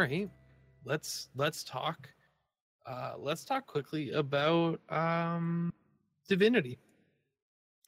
right, let's let's talk. Uh, let's talk quickly about um, divinity.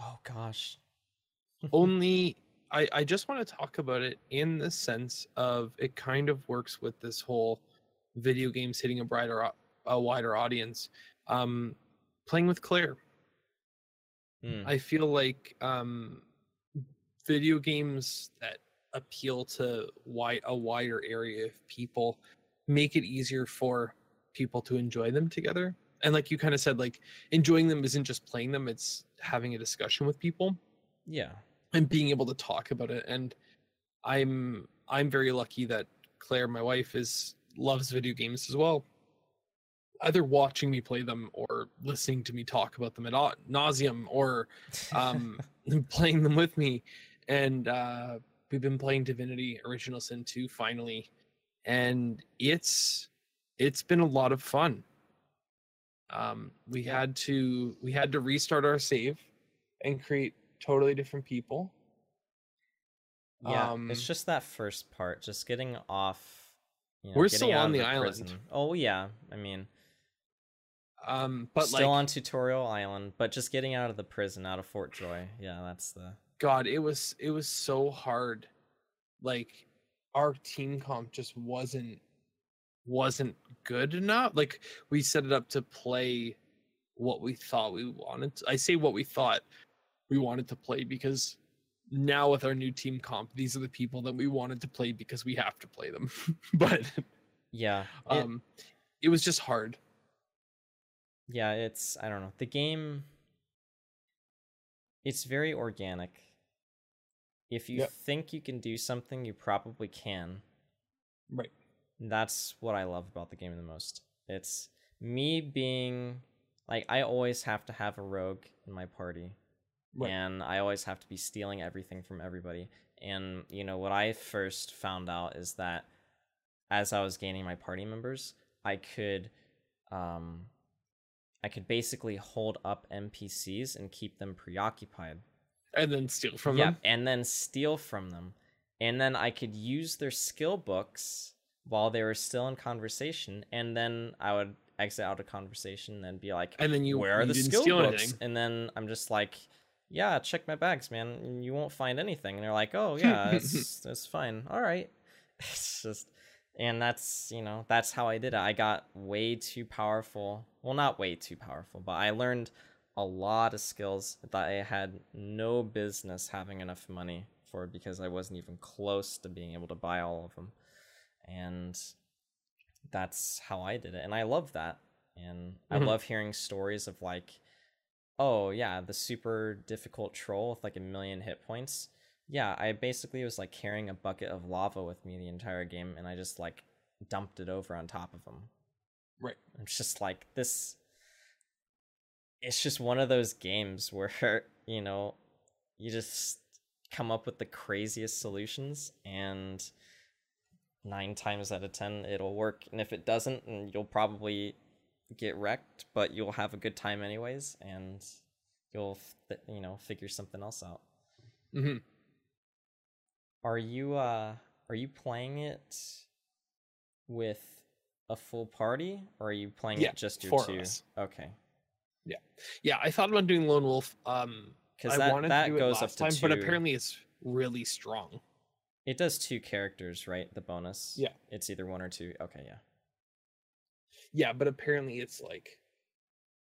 Oh gosh. Only I I just want to talk about it in the sense of it kind of works with this whole video games hitting a brighter a wider audience. Um, playing with Claire. Hmm. I feel like um, video games that appeal to wide, a wider area of people make it easier for people to enjoy them together. And like you kind of said, like enjoying them isn't just playing them; it's having a discussion with people Yeah. and being able to talk about it. And I'm I'm very lucky that Claire, my wife, is loves video games as well. Either watching me play them or listening to me talk about them at au- nauseum, or um, playing them with me. And uh, we've been playing Divinity Original Sin 2 finally, and it's it's been a lot of fun. Um, we had to we had to restart our save and create totally different people. Yeah, Um, it's just that first part, just getting off. You know, We're getting still on of the island. prison. Oh yeah, I mean, Um, but still like on Tutorial Island, but just getting out of the prison, out of Fort Joy. Yeah, that's the. God, it was it was so hard. Like our team comp just wasn't wasn't good enough. Like we set it up to play what we thought we wanted. to- I say what we thought we wanted to play because now with our new team comp, these are the people that we wanted to play because we have to play them. but Yeah. it- um it was just hard. yeah, it's I don't know. The game it's very organic. If you Yep. think you can do something, you probably can. Right. That's what I love about the game the most. It's me being like I always have to have a rogue in my party. Right. and I always have to be stealing everything from everybody. And you know what I first found out is that as I was gaining my party members, I could um I could basically hold up NPCs and keep them preoccupied. And then steal from yeah, them. and then steal from them. And then I could use their skill books while they were still in conversation, and then I would exit out of conversation and be like, And then you where are you the skill books? anything. And then I'm just like, yeah, check my bags, man. You won't find anything. And they're like, oh yeah, it's it's fine. All right. It's just, and that's you know that's how I did it. I got way too powerful. Well, not way too powerful, but I learned a lot of skills that I had no business having enough money for because I wasn't even close to being able to buy all of them. And that's how I did it. And I love that. And I Mhm. love hearing stories of like, oh yeah, the super difficult troll with like a million hit points. Yeah, I basically was like carrying a bucket of lava with me the entire game and I just like dumped it over on top of him. Right. It's just like this it's just one of those games where, you know, you just come up with the craziest solutions and nine times out of ten it'll work and if it doesn't and you'll probably get wrecked but you'll have a good time anyways and you'll you know figure something else out hmm are you uh are you playing it with a full party or are you playing Yeah, it just your two us. okay Yeah, Yeah, I thought about doing Lone Wolf. Um, because that wanted that to do it goes up to time, two but apparently it's really strong. it does two characters right the bonus Yeah. it's either one or two okay yeah Yeah, but apparently it's like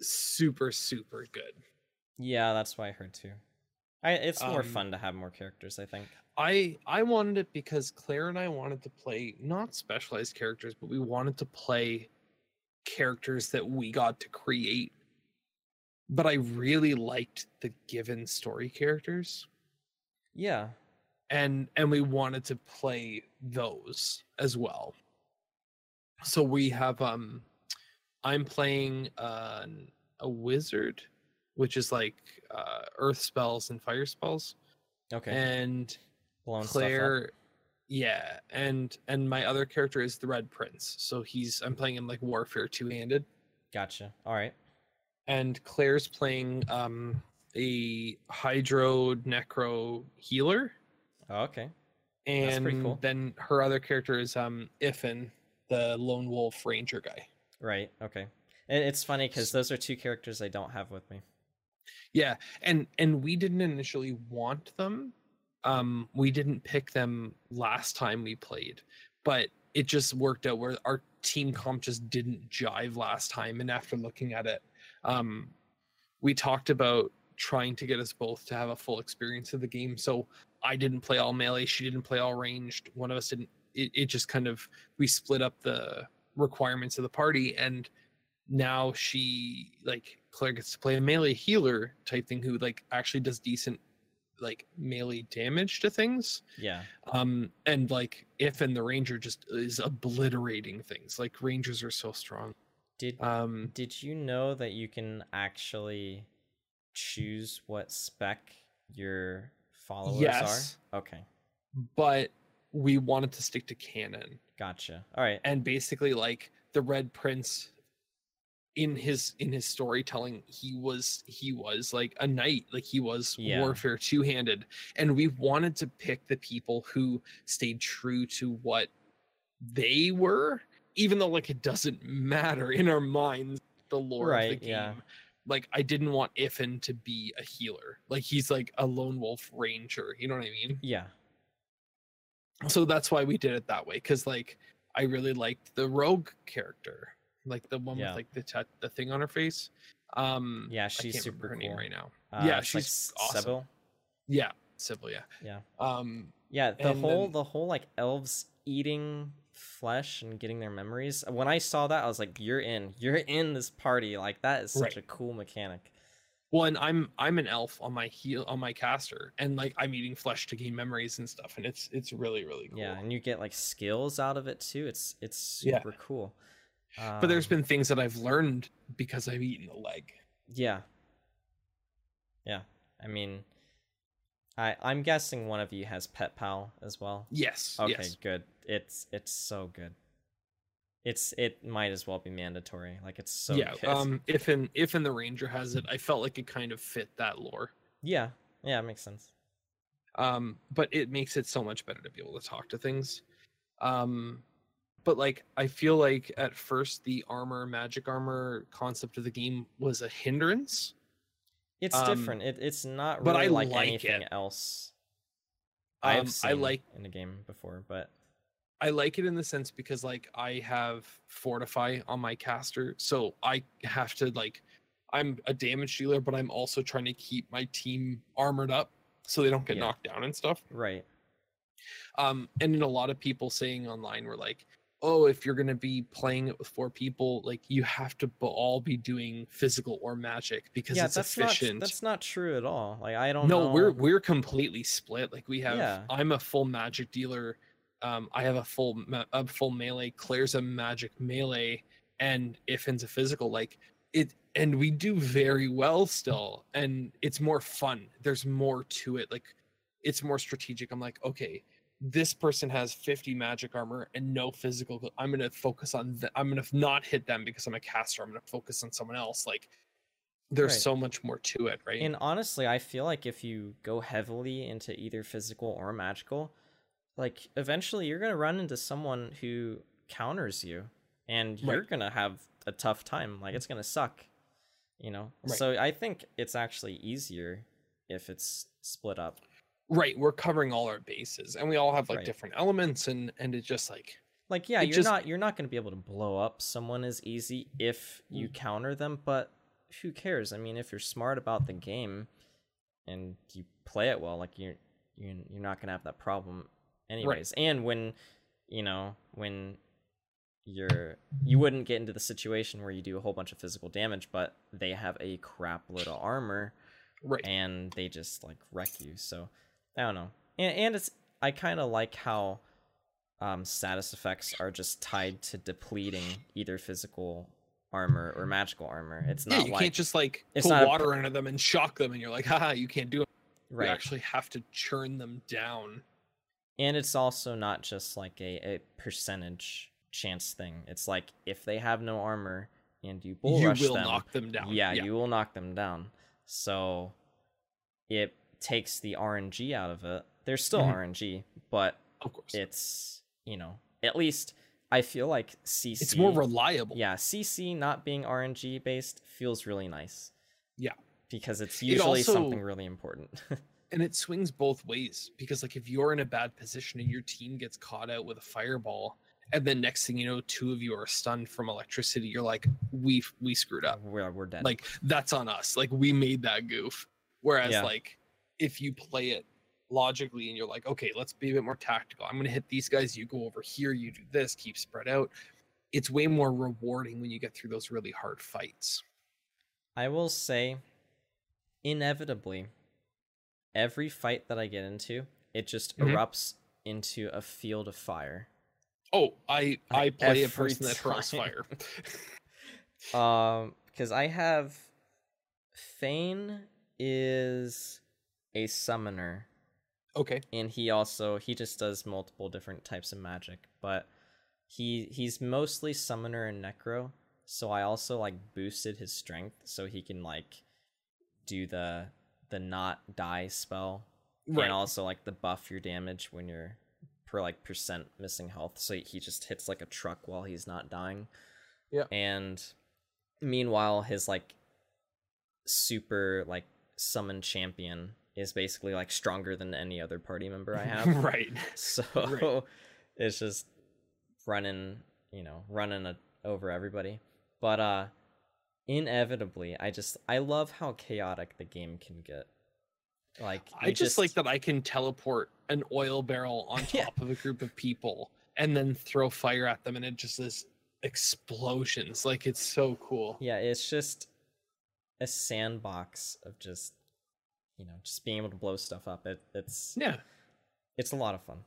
super super good. yeah that's what i heard too I, it's more Um, fun to have more characters i think I I wanted it because Claire and I wanted to play not specialized characters, but we wanted to play characters that we got to create. But I really liked the given story characters. yeah and and we wanted to play those as well so we have um i'm playing uh, a wizard which is like earth spells and fire spells okay and stuff claire yeah and and my other character is the red prince so he's i'm playing him like warfare two-handed gotcha all right and claire's playing um a hydro necro healer oh, okay and cool. then her other character is um Ifan, the lone wolf ranger guy. Right. Okay. And it's funny because those are two characters I don't have with me. Yeah, and and we didn't initially want them. Um, we didn't pick them last time we played, but it just worked out where our team comp just didn't jive last time. And after looking at it, um, we talked about trying to get us both to have a full experience of the game. So I didn't play all melee, she didn't play all ranged. One of us didn't. It, it just kind of we split up the requirements of the party and now she like Claire gets to play a melee healer type thing who like actually does decent like melee damage to things. Yeah. Um and like if and the ranger just is obliterating things. Like rangers are so strong. Did Um did you know that you can actually choose what spec your followers Yes. are? Okay. but we wanted to stick to canon. Gotcha. All right. And basically like the red prince in his in his storytelling he was he was like a knight like he was Yeah. warfare two-handed and we wanted to pick the people who stayed true to what they were even though like it doesn't matter in our minds the lore of the game yeah. like i didn't want Ifan to be a healer like he's like a lone wolf ranger you know what i mean Yeah. so that's why we did it that way because like i really liked the rogue character like the one Yeah. with like the tat the thing on her face um Yeah, she's super her cool. name right now Uh, yeah it's like she's awesome Sybil. yeah Sybil, yeah Yeah. um Yeah, the whole then- the whole like elves eating flesh and getting their memories. When I saw that, I was like, "You're in. You're in this party. Like that is such Right. a cool mechanic." well and i'm i'm an elf on my heel on my caster and like i'm eating flesh to gain memories and stuff and it's it's really really cool Yeah, and you get like skills out of it too. It's it's Yeah. super cool. but there's been things that i've learned because i've eaten a leg yeah, yeah. I mean, I I'm guessing one of you has Pet Pal as well. yes Okay, yes good. It's it's so good. It's it might as well be mandatory. Like it's so yeah good. um if in Ifan the ranger has it i felt like it kind of fit that lore yeah, yeah, it makes sense. um but it makes it so much better to be able to talk to things um but like i feel like at first the armor magic armor concept of the game was a hindrance It's Um, different. It, it's not but really I like, like anything it. else um, I've seen i like in a game before, but i like it in the sense because like i have fortify on my caster so i have to like i'm a damage dealer but i'm also trying to keep my team armored up so they don't get Yeah. knocked down and stuff right. um and then a lot of people saying online were like oh if you're going to be playing it with four people like you have to all be doing physical or magic because yeah, it's that's efficient not that's not true at all. Like I don't no know. we're we're completely split like we have Yeah. i'm a full magic dealer um i have a full a full melee claire's a magic melee and Ifan's a physical like it and we do very well still and it's more fun there's more to it like it's more strategic i'm like okay this person has 50 magic armor and no physical i'm gonna focus on th- i'm gonna not hit them because i'm a caster i'm gonna focus on someone else like there's Right. so much more to it right And honestly, I feel like if you go heavily into either physical or magical, like eventually you're gonna run into someone who counters you, and you're Right. gonna have a tough time. Like it's gonna suck, you know. Right. So I think it's actually easier if it's split up. Right we're covering all our bases and we all have like Right. different elements and and it's just like Like yeah, you're just- not you're not gonna be able to blow up someone as easy if you mm. counter them, but who cares? I mean, if you're smart about the game and you play it well, like you're you're, you're not gonna have that problem anyways. And when you know when you're you wouldn't get into the situation where you do a whole bunch of physical damage, but they have a crap load of armor right and they just like wreck you. So I don't know. And and it's I kind of like how um status effects are just tied to depleting either physical armor or magical armor. It's not. yeah you like can't just like it's put not a water into them and shock them and you're like haha you can't do it right. you actually have to churn them down And it's also not just like a, a percentage chance thing. It's like if they have no armor and you bull you rush will them, knock them down yeah, you will knock them down. So it takes the RNG out of it. There's still Mhm. RNG, but of course it's you know at least I feel like CC. It's more reliable. Yeah, CC not being RNG based feels really nice. Yeah. Because it's usually also- something really important. and it swings both ways because like if you're in a bad position and your team gets caught out with a fireball and then next thing you know two of you are stunned from electricity you're like we we screwed up we're, we're dead. like that's on us like we made that goof whereas Yeah. like if you play it logically and you're like okay let's be a bit more tactical. I'm going to hit these guys you go over here you do this keep spread out. It's way more rewarding when you get through those really hard fights. I will say, inevitably, every fight that I get into, it just Mhm. erupts into a field of fire. oh i i play a person that hurls fire. Um, because I have Fane is a summoner, okay and he also he just does multiple different types of magic, but he he's mostly summoner and necro. So I also like boosted his strength so he can like do the the not die spell right and also like the buff your damage when you're per like percent missing health so he just hits like a truck while he's not dying Yeah. and meanwhile his like super like summon champion is basically like stronger than any other party member i have right so Right. it's just running you know running a, over everybody but uh inevitably i just i love how chaotic the game can get like I you just, like that I can teleport an oil barrel on Yeah. top of a group of people and then throw fire at them and it just is explosions. Like it's so cool. yeah it's just a sandbox of just you know just being able to blow stuff up it, it's Yeah. it's a lot of fun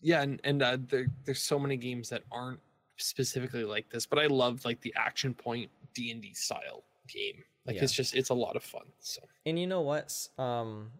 Yeah, and, and uh, there, there's so many games that aren't specifically like this, but I love like the action point D and D style game. Like Yeah. it's just it's a lot of fun. So and you know what um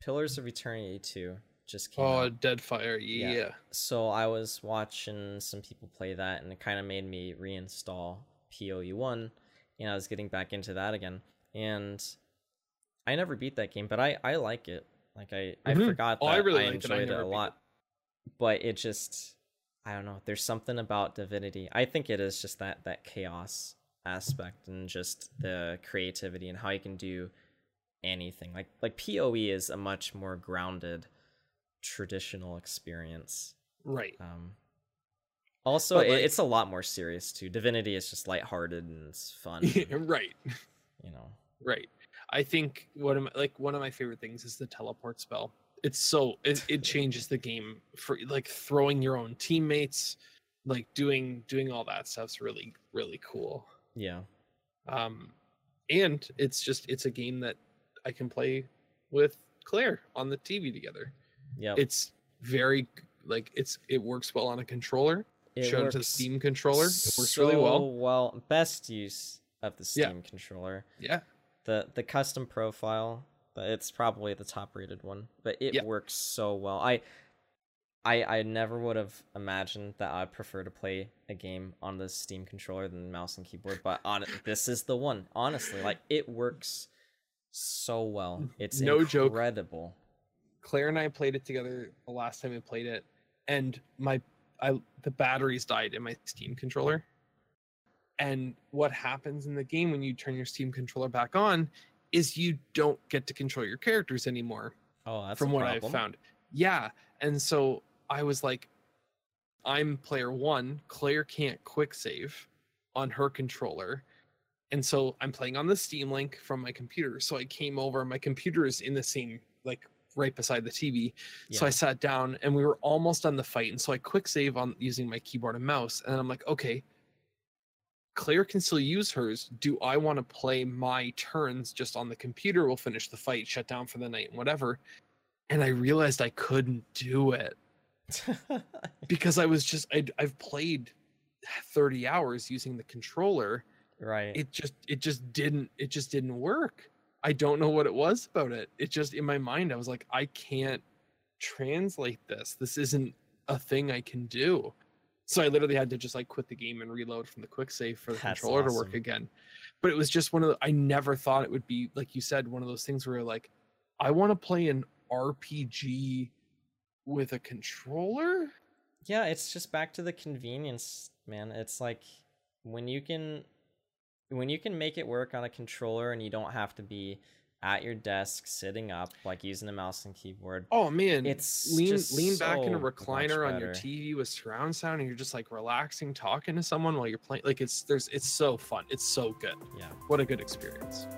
pillars of eternity 2 just came oh, out. Deadfire, yeah. Yeah. so I was watching some people play that, and it kind of made me reinstall POE1, and I was getting back into that again. And I never beat that game, but I I like it. Like I I Mhm. forgot that Oh, I I, really liked it. I enjoyed it, a lot, but it just I don't know. There's something about Divinity. I think it is just that that chaos aspect and just the creativity and how you can do anything. Like like PoE is a much more grounded traditional experience. Right. Um also it, like- it's a lot more serious too. Divinity is just lighthearted and it's fun. and, right. you know. Right. I think one of my, like one of my favorite things is the teleport spell. It's so it, it changes the game for like throwing your own teammates, like doing doing all that stuff's really really cool. Yeah. Um and it's just it's a game that I can play with Claire on the TV together. Yeah. It's very like it's it works well on a controller. It Shown to the works Steam controller. It works really well. Well, best use of the Yeah. Steam controller. Yeah. The the custom profile but it's probably the top rated one but it Yeah. works so well i i i never would have imagined that i'd prefer to play a game on the steam controller than mouse and keyboard but on this is the one honestly like it works so well it's No joke. incredible Claire and I played it together the last time we played it, and my I the batteries died in my Steam controller. And what happens in the game when you turn your Steam controller back on is you don't get to control your characters anymore, oh that's from what I've found. Yeah. And so I was like, I'm player one, Claire can't quick save on her controller. And so I'm playing on the Steam link from my computer. So I came over, my computer is in the same, like right beside the TV. So I sat down and we were almost on the fight. And so I quick save on using my keyboard and mouse. And I'm like, okay, Claire can still use hers. Do I want to play my turns just on the computer? We'll finish the fight, shut down for the night, and whatever. And I realized I couldn't do it because I was just, I'd, I've played 30 hours using the controller. right It just, it just didn't, it just didn't work. I don't know what it was about it. It just, in my mind, I was like, I can't translate this. This isn't a thing I can do. So I literally had to just like quit the game and reload from the quick save for the That's controller to work again. But it was just one of the, I never thought it would be like you said, one of those things where like, I want to play an RPG with a controller. yeah, it's just back to the convenience, man. It's like when you can when you can make it work on a controller and you don't have to be at your desk sitting up like using a mouse and keyboard Oh man, It's lean lean back in a recliner on your. TV with surround sound, and you're just like relaxing, talking to someone while you're playing. Like it's there's it's so fun. It's so good. yeah What a good experience.